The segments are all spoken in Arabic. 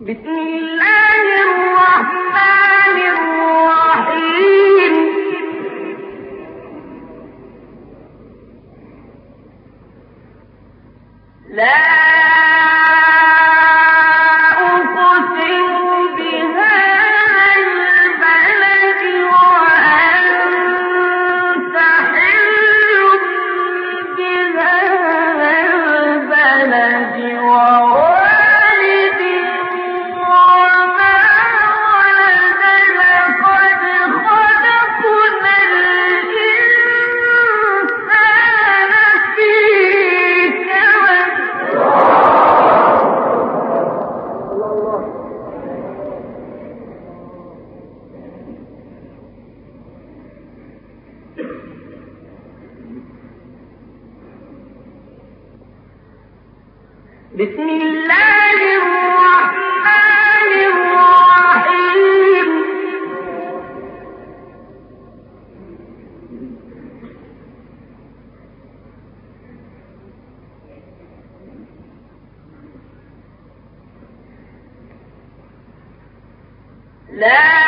بسم الله الرحمن الرحيم. لا بسم الله الرحمن الرحيم. لا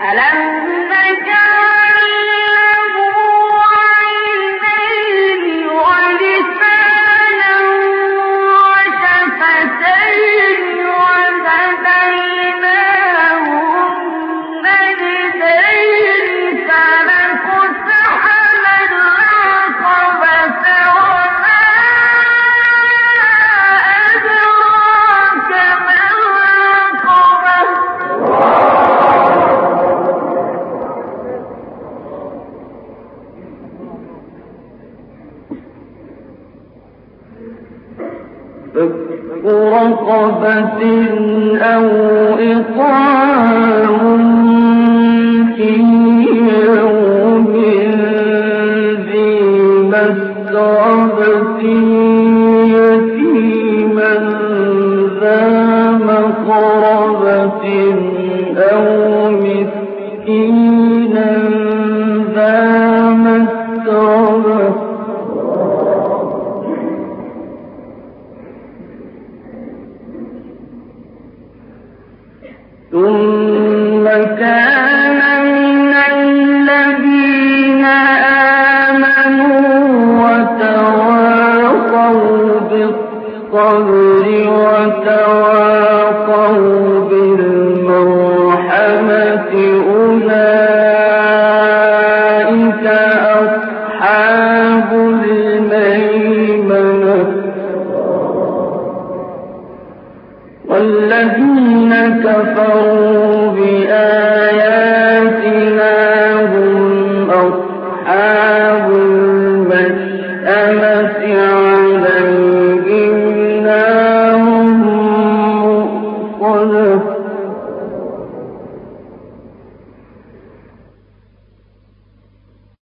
ألم نجعل فك رقبة أو إطعام في يوم ذي مسربة يتيما ذا مقربة أو مسكين ثم كان كفروا